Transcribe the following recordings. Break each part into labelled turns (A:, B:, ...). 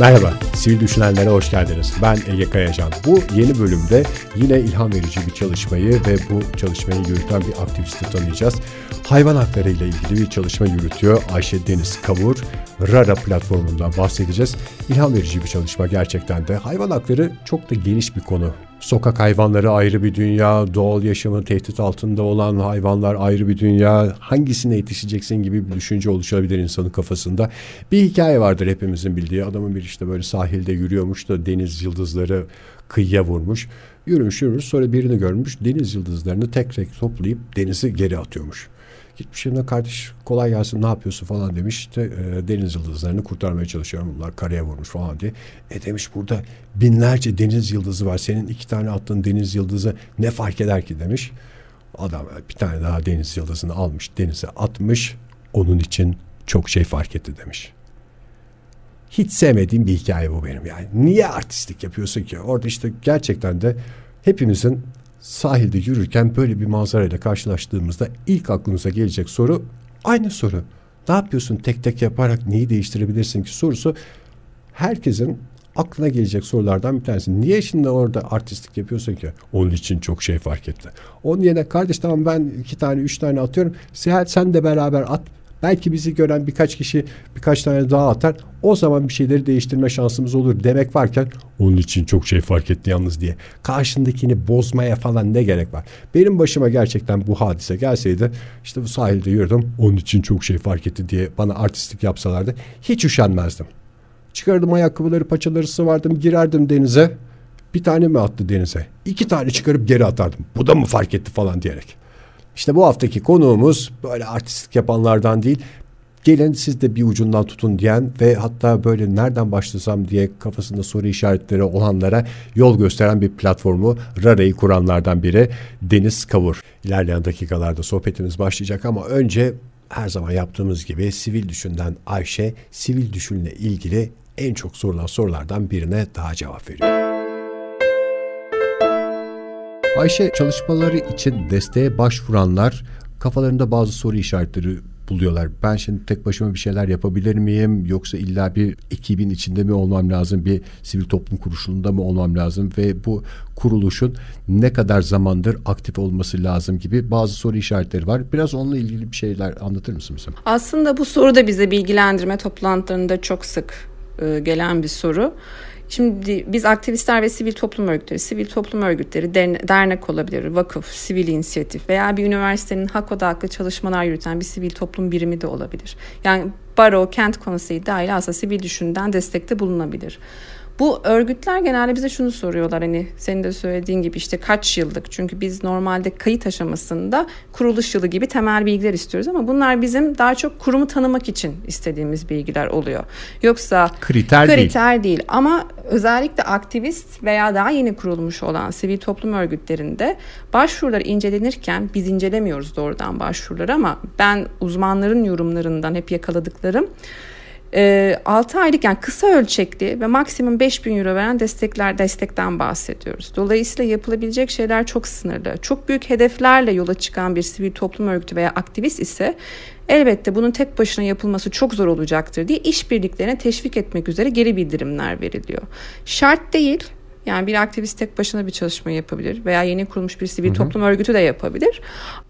A: Merhaba, Sivil Düşünenlere hoş geldiniz. Ben Ege Kayacan. Bu yeni bölümde yine ilham verici bir çalışmayı ve bu çalışmayı yürüten bir aktivisti tanıyacağız. Hayvan hakları ile ilgili bir çalışma yürütüyor Ayşe Deniz Kavur. Rara platformundan bahsedeceğiz. İlham verici bir çalışma gerçekten de. Hayvan hakları çok da geniş bir konu. Sokak hayvanları ayrı bir dünya, doğal yaşamın tehdit altında olan hayvanlar ayrı bir dünya. Hangisine yetişeceksin gibi bir düşünce oluşabilir insanın kafasında. Bir hikaye vardır hepimizin bildiği. Adamın bir işte böyle sahilde yürüyormuş da deniz yıldızları kıyıya vurmuş. Yürümüş yürümüş sonra birini görmüş deniz yıldızlarını tek tek toplayıp denizi geri atıyormuş. Gitmiş yanına kardeş kolay gelsin ne yapıyorsun falan demiş. İşte e, deniz yıldızlarını kurtarmaya çalışıyorum. Bunlar karaya vurmuş falan diye. E demiş burada binlerce deniz yıldızı var. Senin iki tane attığın deniz yıldızı ne fark eder ki demiş. Adam bir tane daha deniz yıldızını almış denize atmış. Onun için çok şey fark etti demiş. Hiç sevmediğim bir hikaye bu benim yani. Niye artistlik yapıyorsun ki? Orada işte gerçekten de hepimizin sahilde yürürken böyle bir manzarayla karşılaştığımızda ilk aklımıza gelecek soru aynı soru. Ne yapıyorsun tek tek yaparak neyi değiştirebilirsin ki sorusu herkesin aklına gelecek sorulardan bir tanesi. Niye şimdi orada artistlik yapıyorsun ki? Onun için çok şey fark etti. Onun yerine kardeş tamam ben iki tane üç tane atıyorum. Sen, sen de beraber at. Belki bizi gören birkaç kişi birkaç tane daha atar. O zaman bir şeyleri değiştirme şansımız olur demek varken onun için çok şey fark etti yalnız diye. Karşındakini bozmaya falan ne gerek var? Benim başıma gerçekten bu hadise gelseydi işte bu sahilde yürüdüm onun için çok şey fark etti diye bana artistlik yapsalardı hiç üşenmezdim. Çıkardım ayakkabıları paçaları sıvardım girerdim denize. Bir tane mi attı denize? İki tane çıkarıp geri atardım. Bu da mı fark etti falan diyerek. İşte bu haftaki konuğumuz böyle artistlik yapanlardan değil. Gelin siz de bir ucundan tutun diyen ve hatta böyle nereden başlasam diye kafasında soru işaretleri olanlara yol gösteren bir platformu Rara'yı kuranlardan biri Deniz Kavur. İlerleyen dakikalarda sohbetimiz başlayacak ama önce her zaman yaptığımız gibi sivil düşünden Ayşe sivil düşünle ilgili en çok sorulan sorulardan birine daha cevap veriyor. Ayşe çalışmaları için desteğe başvuranlar kafalarında bazı soru işaretleri buluyorlar. Ben şimdi tek başıma bir şeyler yapabilir miyim yoksa illa bir ekibin içinde mi olmam lazım bir sivil toplum kuruluşunda mı olmam lazım ve bu kuruluşun ne kadar zamandır aktif olması lazım gibi bazı soru işaretleri var. Biraz onunla ilgili bir şeyler anlatır mısın bize?
B: Aslında bu soru da bize bilgilendirme toplantılarında çok sık e, gelen bir soru. Şimdi biz aktivistler ve sivil toplum örgütleri, sivil toplum örgütleri dernek olabilir, vakıf, sivil inisiyatif veya bir üniversitenin hak odaklı çalışmalar yürüten bir sivil toplum birimi de olabilir. Yani baro, kent konseyi dahil aslında sivil düşünden destekte bulunabilir. Bu örgütler genelde bize şunu soruyorlar hani senin de söylediğin gibi işte kaç yıllık çünkü biz normalde kayıt aşamasında kuruluş yılı gibi temel bilgiler istiyoruz ama bunlar bizim daha çok kurumu tanımak için istediğimiz bilgiler oluyor. Yoksa kriter, kriter değil. değil ama özellikle aktivist veya daha yeni kurulmuş olan sivil toplum örgütlerinde başvurular incelenirken biz incelemiyoruz doğrudan başvuruları ama ben uzmanların yorumlarından hep yakaladıklarım e, ee, 6 aylık yani kısa ölçekli ve maksimum 5000 euro veren destekler destekten bahsediyoruz. Dolayısıyla yapılabilecek şeyler çok sınırlı. Çok büyük hedeflerle yola çıkan bir sivil toplum örgütü veya aktivist ise elbette bunun tek başına yapılması çok zor olacaktır diye işbirliklerine teşvik etmek üzere geri bildirimler veriliyor. Şart değil yani bir aktivist tek başına bir çalışma yapabilir veya yeni kurulmuş bir sivil hı hı. toplum örgütü de yapabilir.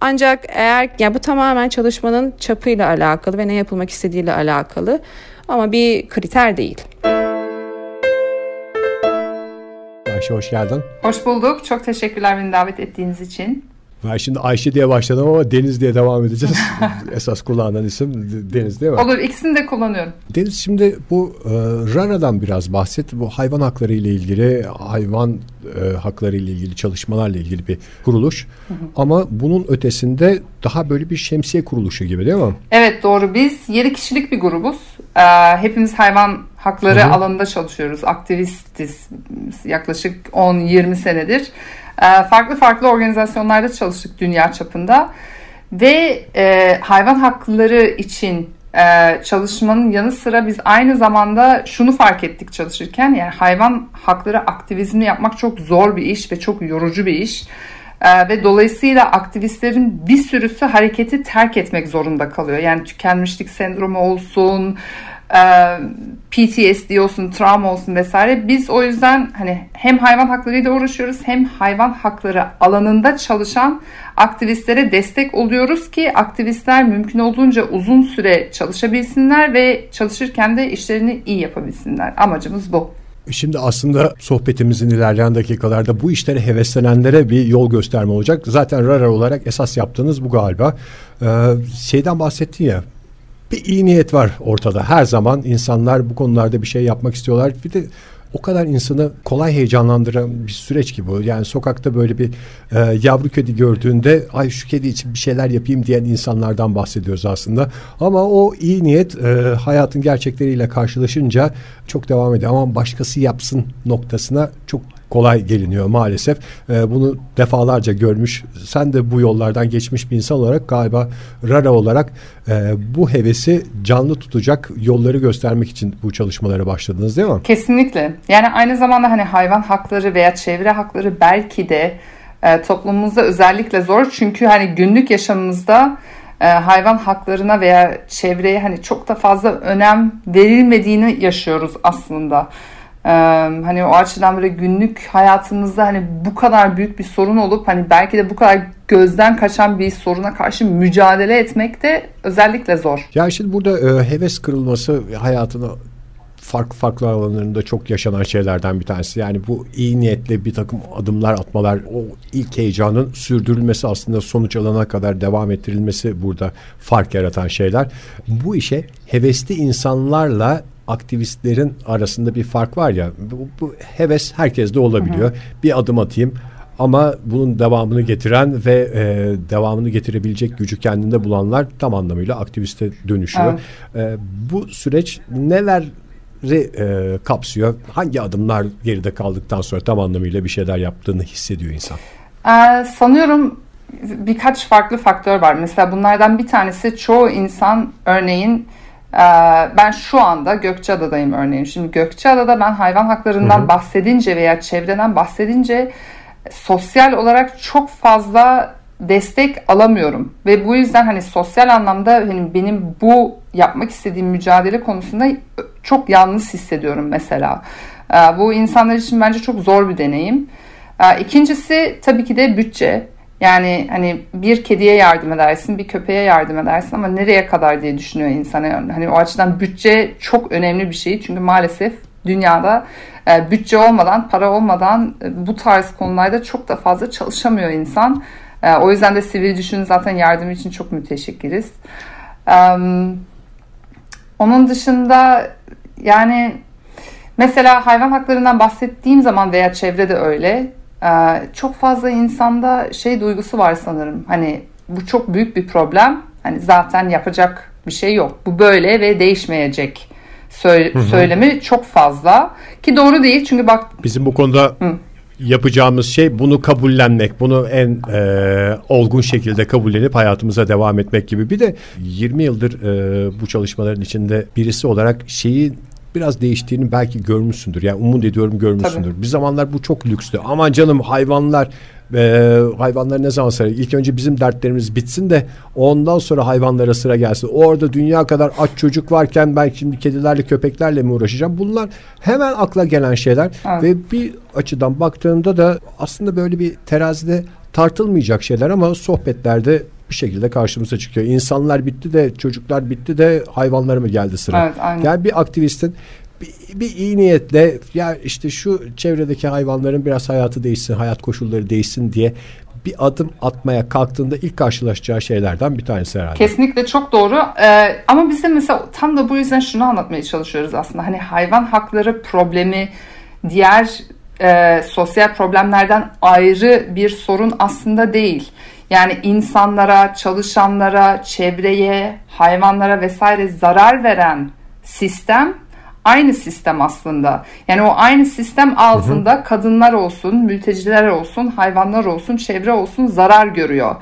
B: Ancak eğer ya bu tamamen çalışmanın çapıyla alakalı ve ne yapılmak istediğiyle alakalı ama bir kriter değil.
A: Ayşe hoş geldin.
C: Hoş bulduk. Çok teşekkürler beni davet ettiğiniz için.
A: Ben şimdi Ayşe diye başladım ama Deniz diye devam edeceğiz. Esas kullanılan isim Deniz değil mi?
C: Olur ikisini de kullanıyorum.
A: Deniz şimdi bu e, RANA'dan biraz bahset. Bu hayvan hakları ile ilgili, hayvan e, hakları ile ilgili çalışmalarla ilgili bir kuruluş. Hı hı. Ama bunun ötesinde daha böyle bir şemsiye kuruluşu gibi değil mi?
C: Evet doğru. Biz 7 kişilik bir grubuz. Ee, hepimiz hayvan hakları Hı-hı. alanında çalışıyoruz. Aktivistiz. Yaklaşık 10-20 senedir. Ee, farklı farklı organizasyonlarda çalıştık dünya çapında ve e, hayvan hakları için e, çalışmanın yanı sıra biz aynı zamanda şunu fark ettik çalışırken yani hayvan hakları aktivizmi yapmak çok zor bir iş ve çok yorucu bir iş. Ee, ve dolayısıyla aktivistlerin bir sürüsü hareketi terk etmek zorunda kalıyor. Yani tükenmişlik sendromu olsun, PTSD olsun, travma olsun vesaire. Biz o yüzden hani hem hayvan haklarıyla uğraşıyoruz hem hayvan hakları alanında çalışan aktivistlere destek oluyoruz ki aktivistler mümkün olduğunca uzun süre çalışabilsinler ve çalışırken de işlerini iyi yapabilsinler. Amacımız bu.
A: Şimdi aslında sohbetimizin ilerleyen dakikalarda bu işlere heveslenenlere bir yol gösterme olacak. Zaten RARA olarak esas yaptığınız bu galiba. Ee, şeyden bahsettin ya bir iyi niyet var ortada. Her zaman insanlar bu konularda bir şey yapmak istiyorlar. Bir de o kadar insanı kolay heyecanlandıran bir süreç gibi. Yani sokakta böyle bir e, yavru kedi gördüğünde ay şu kedi için bir şeyler yapayım diyen insanlardan bahsediyoruz aslında. Ama o iyi niyet e, hayatın gerçekleriyle karşılaşınca çok devam ediyor. Ama başkası yapsın noktasına çok kolay geliniyor maalesef. E, bunu defalarca görmüş. Sen de bu yollardan geçmiş bir insan olarak galiba Rara olarak e, bu hevesi canlı tutacak yolları göstermek için bu çalışmalara başladınız değil mi?
C: Kesinlikle. Yani aynı zamanda hani hayvan hakları veya çevre hakları belki de e, toplumumuzda özellikle zor. Çünkü hani günlük yaşamımızda e, hayvan haklarına veya çevreye hani çok da fazla önem verilmediğini yaşıyoruz aslında. Hani o açıdan böyle günlük hayatımızda hani bu kadar büyük bir sorun olup hani belki de bu kadar gözden kaçan bir soruna karşı mücadele etmek de özellikle zor.
A: Ya şimdi burada heves kırılması hayatını farklı farklı alanlarında çok yaşanan şeylerden bir tanesi. Yani bu iyi niyetle bir takım adımlar atmalar, o ilk heyecanın sürdürülmesi aslında sonuç alana kadar devam ettirilmesi burada fark yaratan şeyler. Bu işe hevesli insanlarla aktivistlerin arasında bir fark var ya bu, bu heves herkeste olabiliyor. Hı hı. Bir adım atayım ama bunun devamını getiren ve e, devamını getirebilecek gücü kendinde bulanlar tam anlamıyla aktiviste dönüşüyor. Evet. E, bu süreç neler e, kapsıyor. Hangi adımlar geride kaldıktan sonra tam anlamıyla bir şeyler yaptığını hissediyor insan?
C: Ee, sanıyorum birkaç farklı faktör var. Mesela bunlardan bir tanesi çoğu insan örneğin ben şu anda Gökçeada'dayım örneğin. Şimdi Gökçeada'da ben hayvan haklarından hı hı. bahsedince veya çevreden bahsedince sosyal olarak çok fazla destek alamıyorum ve bu yüzden hani sosyal anlamda hani benim bu yapmak istediğim mücadele konusunda çok yalnız hissediyorum mesela. Ee, bu insanlar için bence çok zor bir deneyim. Ee, ikincisi tabii ki de bütçe. Yani hani bir kediye yardım edersin, bir köpeğe yardım edersin ama nereye kadar diye düşünüyor insan. Hani o açıdan bütçe çok önemli bir şey. Çünkü maalesef dünyada e, bütçe olmadan, para olmadan e, bu tarz konularda çok da fazla çalışamıyor insan. E, o yüzden de sivil düşün zaten yardım için çok müteşekkiriz. E, onun dışında yani mesela hayvan haklarından bahsettiğim zaman veya çevrede öyle çok fazla insanda şey duygusu var sanırım. Hani bu çok büyük bir problem. Hani zaten yapacak bir şey yok. Bu böyle ve değişmeyecek söylemi çok fazla. Ki doğru değil çünkü bak...
A: Bizim bu konuda Hı. yapacağımız şey bunu kabullenmek. Bunu en e, olgun şekilde kabullenip hayatımıza devam etmek gibi. Bir de 20 yıldır e, bu çalışmaların içinde birisi olarak şeyi biraz değiştiğini belki görmüşsündür. Yani umut ediyorum görmüşsündür. Tabii. Bir zamanlar bu çok lükstü. Ama canım hayvanlar e, hayvanlar ne zaman sıra? İlk önce bizim dertlerimiz bitsin de ondan sonra hayvanlara sıra gelsin. Orada dünya kadar aç çocuk varken ben şimdi kedilerle köpeklerle mi uğraşacağım? Bunlar hemen akla gelen şeyler evet. ve bir açıdan baktığımda da aslında böyle bir terazide tartılmayacak şeyler ama sohbetlerde bir şekilde karşımıza çıkıyor. İnsanlar bitti de çocuklar bitti de hayvanlar mı geldi sıra? Evet, aynen. Yani bir aktivistin bir, bir iyi niyetle ya işte şu çevredeki hayvanların biraz hayatı değişsin, hayat koşulları değişsin diye bir adım atmaya kalktığında ilk karşılaşacağı şeylerden bir tanesi herhalde.
C: Kesinlikle çok doğru. Ee, ama biz de mesela tam da bu yüzden şunu anlatmaya çalışıyoruz aslında. Hani hayvan hakları problemi diğer e, sosyal problemlerden ayrı bir sorun aslında değil. Yani insanlara, çalışanlara, çevreye, hayvanlara vesaire zarar veren sistem aynı sistem aslında. Yani o aynı sistem altında hı hı. kadınlar olsun, mülteciler olsun, hayvanlar olsun, çevre olsun zarar görüyor.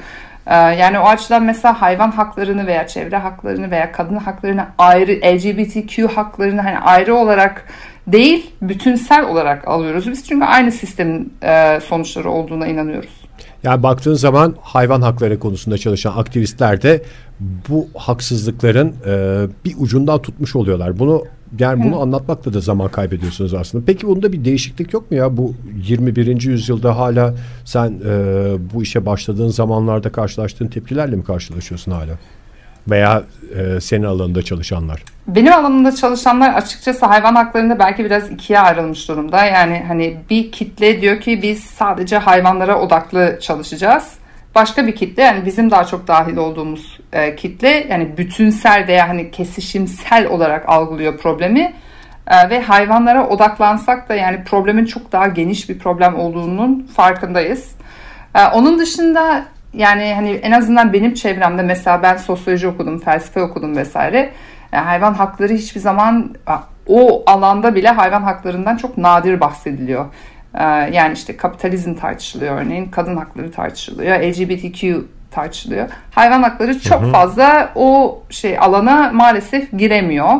C: Ee, yani o açıdan mesela hayvan haklarını veya çevre haklarını veya kadın haklarını ayrı, LGBTQ haklarını hani ayrı olarak değil, bütünsel olarak alıyoruz biz. Çünkü aynı sistemin e, sonuçları olduğuna inanıyoruz.
A: Yani baktığın zaman hayvan hakları konusunda çalışan aktivistler de bu haksızlıkların e, bir ucundan tutmuş oluyorlar. Bunu yani bunu Hı. anlatmakla da zaman kaybediyorsunuz aslında. Peki bunda bir değişiklik yok mu ya? Bu 21. yüzyılda hala sen e, bu işe başladığın zamanlarda karşılaştığın tepkilerle mi karşılaşıyorsun hala? Veya e, senin alanında çalışanlar?
C: Benim alanımda çalışanlar açıkçası hayvan haklarında belki biraz ikiye ayrılmış durumda. Yani hani bir kitle diyor ki biz sadece hayvanlara odaklı çalışacağız. Başka bir kitle yani bizim daha çok dahil olduğumuz e, kitle yani bütünsel veya hani kesişimsel olarak algılıyor problemi. E, ve hayvanlara odaklansak da yani problemin çok daha geniş bir problem olduğunun farkındayız. E, onun dışında yani hani en azından benim çevremde mesela ben sosyoloji okudum, felsefe okudum vesaire. Yani hayvan hakları hiçbir zaman o alanda bile hayvan haklarından çok nadir bahsediliyor. Ee, yani işte kapitalizm tartışılıyor örneğin, kadın hakları tartışılıyor, LGBTQ tartışılıyor. Hayvan hakları çok hı hı. fazla o şey alana maalesef giremiyor.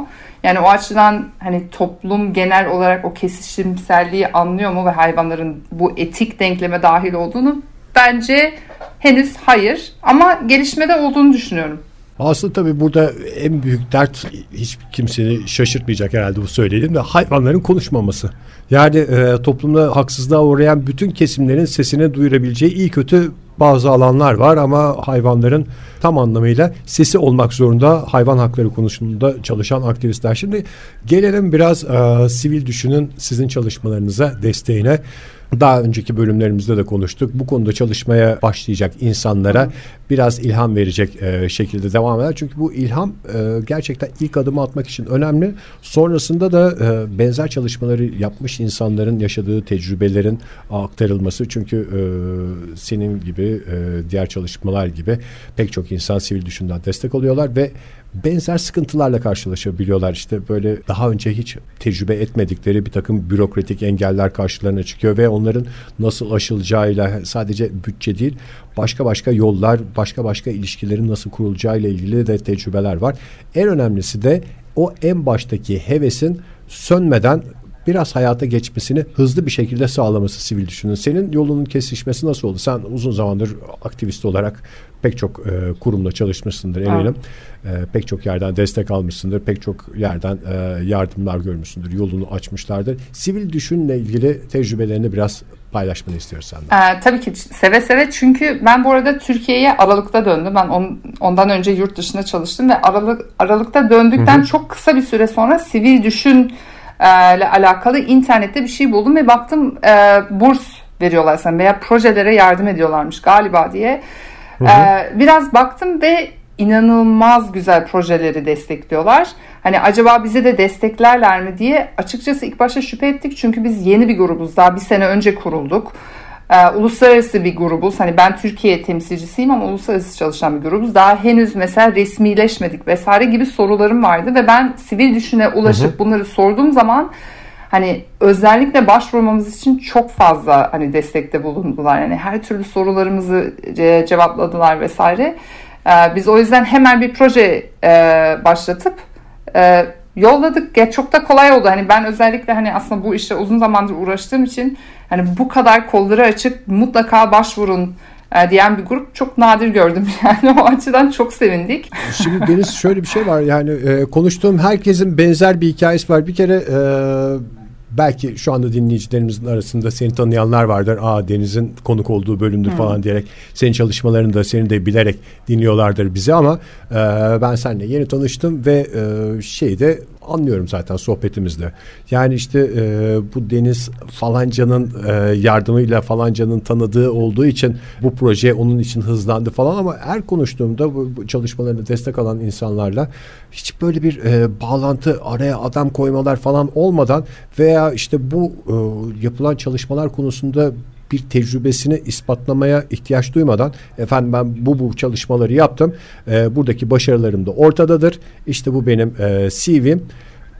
C: Yani o açıdan hani toplum genel olarak o kesişimselliği anlıyor mu ve hayvanların bu etik denkleme dahil olduğunu bence henüz hayır ama gelişmede olduğunu düşünüyorum.
A: Aslında tabii burada en büyük dert hiç kimseyi şaşırtmayacak herhalde bu söylediğim de hayvanların konuşmaması. Yani e, toplumda haksızlığa uğrayan bütün kesimlerin sesini duyurabileceği iyi kötü bazı alanlar var ama hayvanların tam anlamıyla sesi olmak zorunda hayvan hakları konusunda çalışan aktivistler. Şimdi gelelim biraz e, sivil düşünün sizin çalışmalarınıza desteğine. Daha önceki bölümlerimizde de konuştuk. Bu konuda çalışmaya başlayacak insanlara biraz ilham verecek e, şekilde devam eder. Çünkü bu ilham e, gerçekten ilk adımı atmak için önemli. Sonrasında da e, benzer çalışmaları yapmış insanların yaşadığı tecrübelerin aktarılması. Çünkü e, senin gibi e, diğer çalışmalar gibi pek çok insan sivil düşünden destek alıyorlar ve benzer sıkıntılarla karşılaşabiliyorlar. İşte böyle daha önce hiç tecrübe etmedikleri bir takım bürokratik engeller karşılarına çıkıyor ve onların nasıl aşılacağıyla sadece bütçe değil başka başka yollar, başka başka ilişkilerin nasıl kurulacağıyla ilgili de tecrübeler var. En önemlisi de o en baştaki hevesin sönmeden biraz hayata geçmesini hızlı bir şekilde sağlaması sivil düşünün. Senin yolunun kesişmesi nasıl oldu? Sen uzun zamandır aktivist olarak pek çok e, kurumla çalışmışsındır eminim. E, pek çok yerden destek almışsındır. Pek çok yerden e, yardımlar görmüşsündür. Yolunu açmışlardır. Sivil düşünle ilgili tecrübelerini biraz paylaşmanı istiyoruz senden.
C: Ee, tabii ki seve seve çünkü ben bu arada Türkiye'ye Aralık'ta döndüm. Ben on, ondan önce yurt dışında çalıştım ve Aralık Aralık'ta döndükten Hı-hı. çok kısa bir süre sonra sivil düşün ile alakalı internette bir şey buldum ve baktım e, burs veriyorlar sen veya projelere yardım ediyorlarmış galiba diye. Hı hı. E, biraz baktım ve inanılmaz güzel projeleri destekliyorlar. Hani acaba bizi de desteklerler mi diye açıkçası ilk başta şüphe ettik. Çünkü biz yeni bir grubuz. Daha bir sene önce kurulduk. Ee, uluslararası bir grubuz. Hani ben Türkiye temsilcisiyim ama uluslararası çalışan bir grubuz. Daha henüz mesela resmileşmedik vesaire gibi sorularım vardı ve ben sivil düşüne ulaşıp hı hı. bunları sorduğum zaman hani özellikle başvurmamız için çok fazla hani destekte bulundular. Yani her türlü sorularımızı cevapladılar vesaire. Ee, biz o yüzden hemen bir proje e, başlatıp e, yolladık. Ya çok da kolay oldu. Hani ben özellikle hani aslında bu işe uzun zamandır uğraştığım için hani bu kadar kolları açık mutlaka başvurun e, diyen bir grup çok nadir gördüm yani o açıdan çok sevindik.
A: Şimdi Deniz şöyle bir şey var yani e, konuştuğum herkesin benzer bir hikayesi var. Bir kere e, belki şu anda dinleyicilerimizin arasında seni tanıyanlar vardır. Aa Deniz'in konuk olduğu bölümdür hmm. falan diyerek senin çalışmalarını da seni de bilerek dinliyorlardır bizi ama e, ben seninle yeni tanıştım ve e, şeyde anlıyorum zaten sohbetimizde. Yani işte e, bu Deniz falancanın e, yardımıyla falancanın tanıdığı olduğu için bu proje onun için hızlandı falan ama her konuştuğumda bu, bu çalışmalarına destek alan insanlarla hiç böyle bir e, bağlantı araya adam koymalar falan olmadan veya işte bu e, yapılan çalışmalar konusunda bir tecrübesini ispatlamaya ihtiyaç duymadan efendim ben bu bu çalışmaları yaptım. E, buradaki başarılarım da ortadadır. İşte bu benim e, CV'm.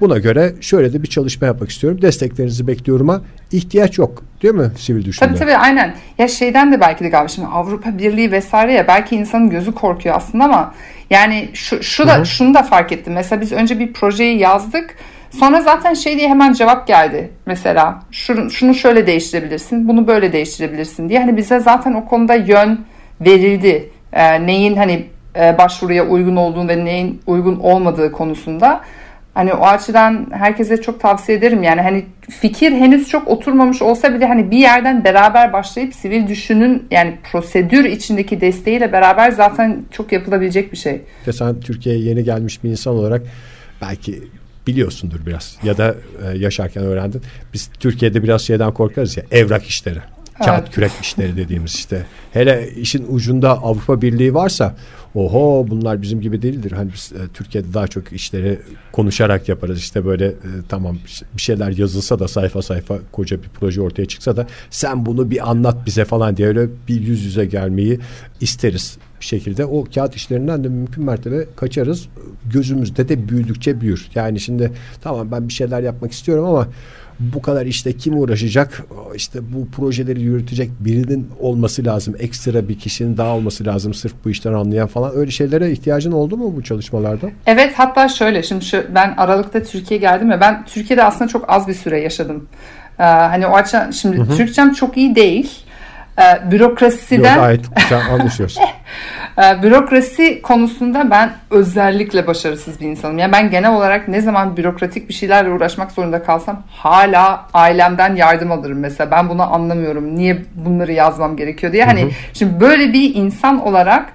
A: Buna göre şöyle de bir çalışma yapmak istiyorum. Desteklerinizi bekliyorum ama ihtiyaç yok. Değil mi sivil düşünme?
C: Tabii tabii aynen. Ya şeyden de belki de galiba şimdi Avrupa Birliği vesaire ya belki insanın gözü korkuyor aslında ama yani şu, şu da Hı-hı. şunu da fark ettim. Mesela biz önce bir projeyi yazdık. Sonra zaten şey diye hemen cevap geldi. Mesela şunu, şunu şöyle değiştirebilirsin, bunu böyle değiştirebilirsin diye. Hani bize zaten o konuda yön verildi. E, neyin hani e, başvuruya uygun olduğunu ve neyin uygun olmadığı konusunda. Hani o açıdan herkese çok tavsiye ederim. Yani hani fikir henüz çok oturmamış olsa bile hani bir yerden beraber başlayıp sivil düşünün yani prosedür içindeki desteğiyle beraber zaten çok yapılabilecek bir şey.
A: Ve sen Türkiye'ye yeni gelmiş bir insan olarak belki biliyorsundur biraz ya da e, yaşarken öğrendin. Biz Türkiye'de biraz şeyden korkarız ya evrak işleri. Kağıt evet. kürek işleri dediğimiz işte. Hele işin ucunda Avrupa Birliği varsa oho bunlar bizim gibi değildir. Hani biz e, Türkiye'de daha çok işleri konuşarak yaparız. İşte böyle e, tamam bir şeyler yazılsa da sayfa sayfa koca bir proje ortaya çıksa da sen bunu bir anlat bize falan diye öyle bir yüz yüze gelmeyi isteriz bir şekilde. O kağıt işlerinden de mümkün mertebe kaçarız. Gözümüzde de büyüdükçe büyür. Yani şimdi tamam ben bir şeyler yapmak istiyorum ama bu kadar işte kim uğraşacak? İşte bu projeleri yürütecek birinin olması lazım. Ekstra bir kişinin daha olması lazım. Sırf bu işten anlayan falan. Öyle şeylere ihtiyacın oldu mu bu çalışmalarda?
C: Evet hatta şöyle şimdi şu, ben Aralık'ta Türkiye geldim ve ben Türkiye'de aslında çok az bir süre yaşadım. Ee, hani o açıdan şimdi hı hı. Türkçem çok iyi değil. Ee, bürokrasiden Yok,
A: gayet güzel anlaşıyoruz.
C: Ee, bürokrasi konusunda ben özellikle başarısız bir insanım. Yani ben genel olarak ne zaman bürokratik bir şeylerle uğraşmak zorunda kalsam hala ailemden yardım alırım mesela. Ben bunu anlamıyorum. Niye bunları yazmam gerekiyor diye. Hani şimdi böyle bir insan olarak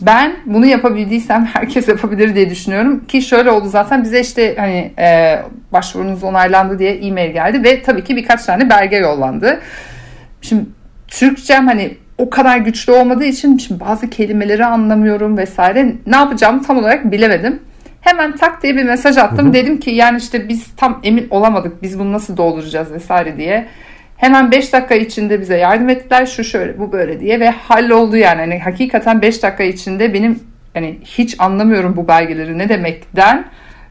C: ben bunu yapabildiysem herkes yapabilir diye düşünüyorum ki şöyle oldu zaten bize işte hani e, başvurunuz onaylandı diye e-mail geldi ve tabii ki birkaç tane belge yollandı. Şimdi Türkçem hani o kadar güçlü olmadığı için şimdi bazı kelimeleri anlamıyorum vesaire. Ne yapacağımı tam olarak bilemedim. Hemen tak diye bir mesaj attım. Hı hı. Dedim ki yani işte biz tam emin olamadık. Biz bunu nasıl dolduracağız vesaire diye. Hemen 5 dakika içinde bize yardım ettiler. Şu şöyle bu böyle diye ve halloldu yani. yani hakikaten 5 dakika içinde benim yani hiç anlamıyorum bu belgeleri ne demekten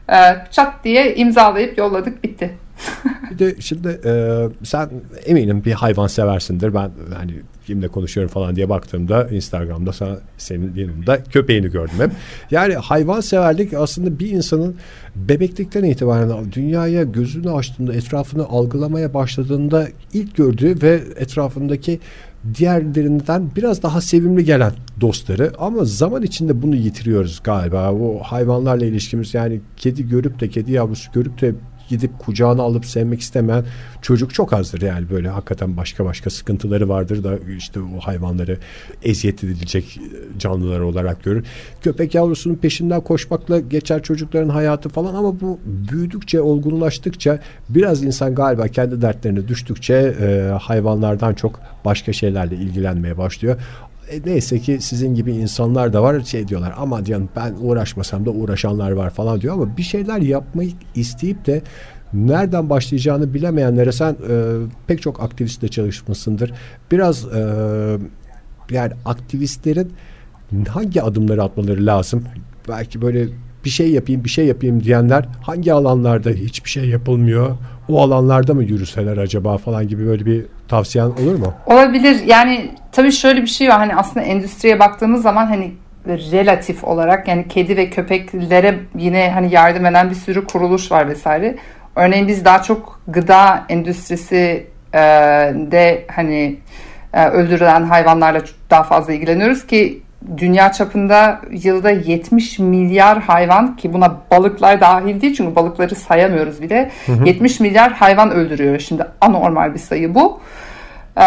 C: e, çat diye imzalayıp yolladık bitti.
A: bir de şimdi e, sen eminim bir hayvan seversindir. Ben hani kimle konuşuyorum falan diye baktığımda Instagram'da sana, senin yanında köpeğini gördüm hep. Yani hayvan severlik aslında bir insanın bebeklikten itibaren dünyaya gözünü açtığında etrafını algılamaya başladığında ilk gördüğü ve etrafındaki diğerlerinden biraz daha sevimli gelen dostları ama zaman içinde bunu yitiriyoruz galiba. O hayvanlarla ilişkimiz yani kedi görüp de kedi yavrusu görüp de gidip kucağına alıp sevmek istemeyen çocuk çok azdır yani böyle hakikaten başka başka sıkıntıları vardır da işte o hayvanları eziyet edilecek canlılar olarak görür. Köpek yavrusunun peşinden koşmakla geçer çocukların hayatı falan ama bu büyüdükçe olgunlaştıkça biraz insan galiba kendi dertlerine düştükçe e, hayvanlardan çok başka şeylerle ilgilenmeye başlıyor. E, neyse ki sizin gibi insanlar da var şey diyorlar ama diyen ben uğraşmasam da uğraşanlar var falan diyor ama bir şeyler yapmayı isteyip de nereden başlayacağını bilemeyenlere sen e, pek çok aktivistle çalışmışsındır. Biraz e, yani aktivistlerin hangi adımları atmaları lazım? Belki böyle bir şey yapayım bir şey yapayım diyenler hangi alanlarda hiçbir şey yapılmıyor o alanlarda mı yürüseler acaba falan gibi böyle bir tavsiyen olur mu?
C: Olabilir yani tabii şöyle bir şey var hani aslında endüstriye baktığımız zaman hani relatif olarak yani kedi ve köpeklere yine hani yardım eden bir sürü kuruluş var vesaire. Örneğin biz daha çok gıda endüstrisi e, de hani e, öldürülen hayvanlarla daha fazla ilgileniyoruz ki dünya çapında yılda 70 milyar hayvan ki buna balıklar dahil değil çünkü balıkları sayamıyoruz bile. Hı hı. 70 milyar hayvan öldürüyor. Şimdi anormal bir sayı bu. Ee,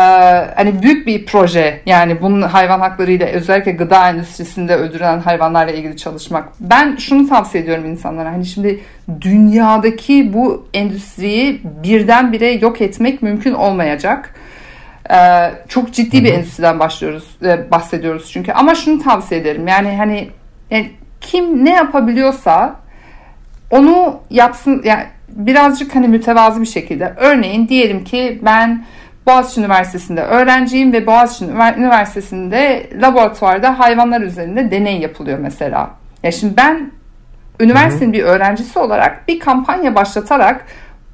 C: hani büyük bir proje yani bunun hayvan haklarıyla özellikle gıda endüstrisinde öldürülen hayvanlarla ilgili çalışmak. Ben şunu tavsiye ediyorum insanlara hani şimdi dünyadaki bu endüstriyi birdenbire yok etmek mümkün olmayacak. Ee, çok ciddi bir endüstriden başlıyoruz, e, bahsediyoruz çünkü. Ama şunu tavsiye ederim. Yani hani yani kim ne yapabiliyorsa onu yapsın. Yani birazcık hani mütevazı bir şekilde. Örneğin diyelim ki ben Boğaziçi Üniversitesi'nde öğrenciyim ve Boğaziçi Üniversitesi'nde laboratuvarda hayvanlar üzerinde deney yapılıyor mesela. Ya şimdi ben üniversitenin bir öğrencisi olarak bir kampanya başlatarak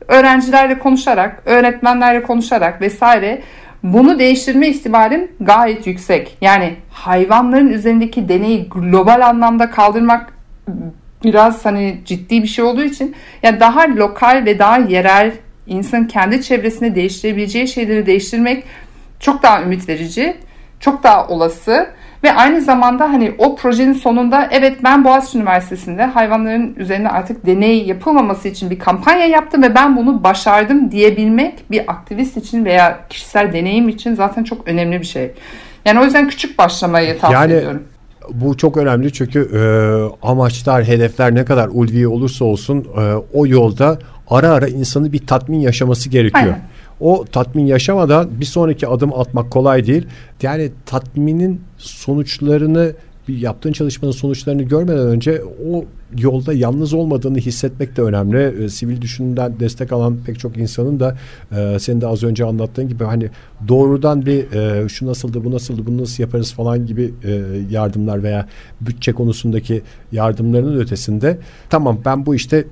C: öğrencilerle konuşarak, öğretmenlerle konuşarak vesaire bunu değiştirme ihtimalim gayet yüksek. Yani hayvanların üzerindeki deneyi global anlamda kaldırmak biraz hani ciddi bir şey olduğu için yani daha lokal ve daha yerel insan kendi çevresinde değiştirebileceği şeyleri değiştirmek çok daha ümit verici, çok daha olası ve aynı zamanda hani o projenin sonunda evet ben Boğaziçi Üniversitesi'nde hayvanların üzerinde artık deney yapılmaması için bir kampanya yaptım ve ben bunu başardım diyebilmek bir aktivist için veya kişisel deneyim için zaten çok önemli bir şey. Yani o yüzden küçük başlamayı tavsiye yani, ediyorum.
A: Bu çok önemli çünkü e, amaçlar, hedefler ne kadar ulvi olursa olsun e, o yolda ara ara insanı bir tatmin yaşaması gerekiyor. Aynen. O tatmin yaşamadan bir sonraki adım atmak kolay değil. Yani tatminin sonuçlarını bir yaptığın çalışmanın sonuçlarını görmeden önce o yolda yalnız olmadığını hissetmek de önemli. E, sivil düşünden destek alan pek çok insanın da e, senin de az önce anlattığın gibi hani doğrudan bir e, şu nasıldı bu nasıldı bunu nasıl yaparız falan gibi e, yardımlar veya bütçe konusundaki yardımların ötesinde tamam ben bu işte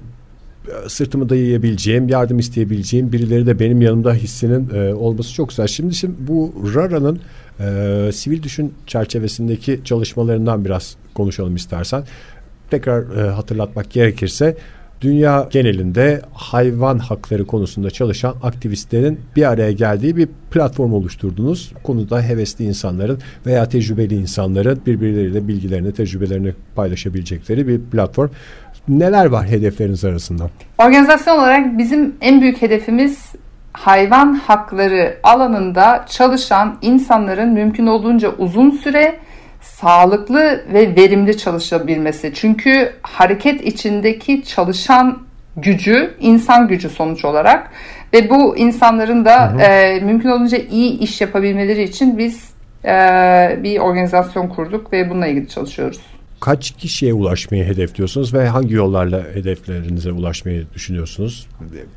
A: sırtımı dayayabileceğim, yardım isteyebileceğim birileri de benim yanımda hissinin e, olması çok güzel. Şimdi, şimdi bu RARA'nın e, sivil düşün çerçevesindeki çalışmalarından biraz konuşalım istersen. Tekrar e, hatırlatmak gerekirse dünya genelinde hayvan hakları konusunda çalışan aktivistlerin bir araya geldiği bir platform oluşturdunuz. Konuda hevesli insanların veya tecrübeli insanların birbirleriyle bilgilerini, tecrübelerini paylaşabilecekleri bir platform. Neler var hedefleriniz arasında?
C: Organizasyon olarak bizim en büyük hedefimiz hayvan hakları alanında çalışan insanların mümkün olduğunca uzun süre sağlıklı ve verimli çalışabilmesi. Çünkü hareket içindeki çalışan gücü insan gücü sonuç olarak ve bu insanların da hı hı. E, mümkün olunca iyi iş yapabilmeleri için biz e, bir organizasyon kurduk ve bununla ilgili çalışıyoruz
A: kaç kişiye ulaşmayı hedefliyorsunuz ve hangi yollarla hedeflerinize ulaşmayı düşünüyorsunuz?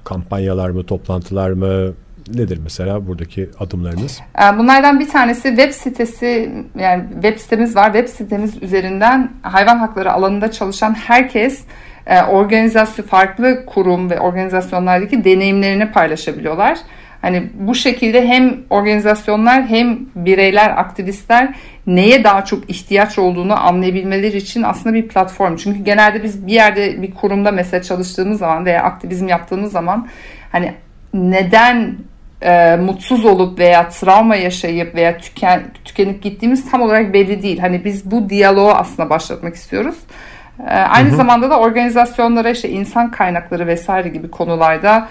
A: Kampanyalar mı, toplantılar mı? Nedir mesela buradaki adımlarınız?
C: Ee, bunlardan bir tanesi web sitesi, yani web sitemiz var. Web sitemiz üzerinden hayvan hakları alanında çalışan herkes e, organizasyon, farklı kurum ve organizasyonlardaki deneyimlerini paylaşabiliyorlar. Hani bu şekilde hem organizasyonlar hem bireyler, aktivistler neye daha çok ihtiyaç olduğunu anlayabilmeleri için aslında bir platform. Çünkü genelde biz bir yerde bir kurumda mesela çalıştığımız zaman veya aktivizm yaptığımız zaman hani neden e, mutsuz olup veya travma yaşayıp veya tüken, tükenip gittiğimiz tam olarak belli değil. Hani biz bu diyaloğu aslında başlatmak istiyoruz. E, aynı hı hı. zamanda da organizasyonlara işte insan kaynakları vesaire gibi konularda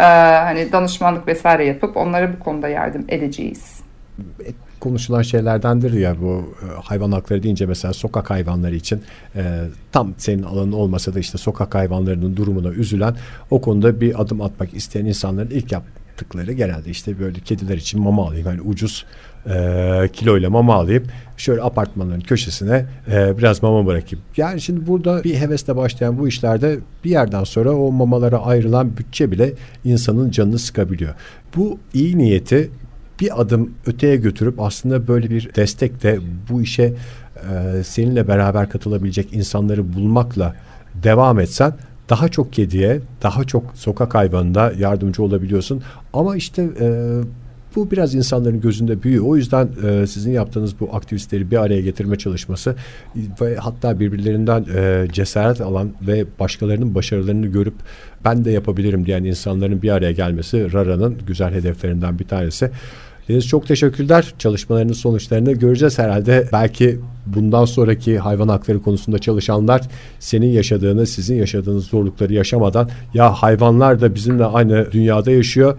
C: e, hani danışmanlık vesaire yapıp onlara bu konuda yardım edeceğiz.
A: Konuşulan şeylerdendir ya bu e, hayvan hakları deyince mesela sokak hayvanları için e, tam senin alanın olmasa da işte sokak hayvanlarının durumuna üzülen o konuda bir adım atmak isteyen insanların ilk yaptıkları genelde işte böyle kediler için mama alayım yani ucuz e, kiloyla mama alayım şöyle apartmanların köşesine e, biraz mama bırakayım. Yani şimdi burada bir hevesle başlayan bu işlerde bir yerden sonra o mamalara ayrılan bütçe bile insanın canını sıkabiliyor. Bu iyi niyeti bir adım öteye götürüp aslında böyle bir destekle bu işe e, seninle beraber katılabilecek insanları bulmakla devam etsen daha çok kediye, daha çok sokak hayvanına yardımcı olabiliyorsun. Ama işte e, bu biraz insanların gözünde büyüyor. O yüzden e, sizin yaptığınız bu aktivistleri bir araya getirme çalışması ve hatta birbirlerinden e, cesaret alan ve başkalarının başarılarını görüp ben de yapabilirim diyen insanların bir araya gelmesi RARA'nın güzel hedeflerinden bir tanesi. Deniz çok teşekkürler. Çalışmalarının sonuçlarını göreceğiz herhalde. Belki bundan sonraki hayvan hakları konusunda çalışanlar senin yaşadığını, sizin yaşadığınız zorlukları yaşamadan ya hayvanlar da bizimle aynı dünyada yaşıyor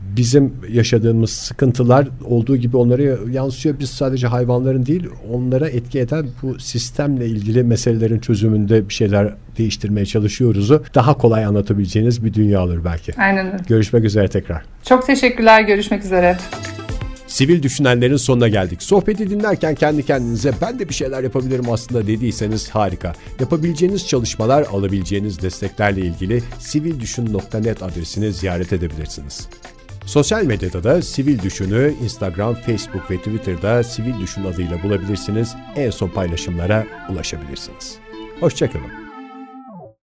A: bizim yaşadığımız sıkıntılar olduğu gibi onlara yansıyor. Biz sadece hayvanların değil onlara etki eden bu sistemle ilgili meselelerin çözümünde bir şeyler değiştirmeye çalışıyoruz. Daha kolay anlatabileceğiniz bir dünya olur belki.
C: Aynen öyle.
A: Görüşmek üzere tekrar.
C: Çok teşekkürler. Görüşmek üzere.
A: Sivil düşünenlerin sonuna geldik. Sohbeti dinlerken kendi kendinize ben de bir şeyler yapabilirim aslında dediyseniz harika. Yapabileceğiniz çalışmalar, alabileceğiniz desteklerle ilgili sivildüşün.net adresini ziyaret edebilirsiniz. Sosyal medyada da Sivil Düşün'ü Instagram, Facebook ve Twitter'da Sivil Düşün adıyla bulabilirsiniz. En son paylaşımlara ulaşabilirsiniz. Hoşçakalın.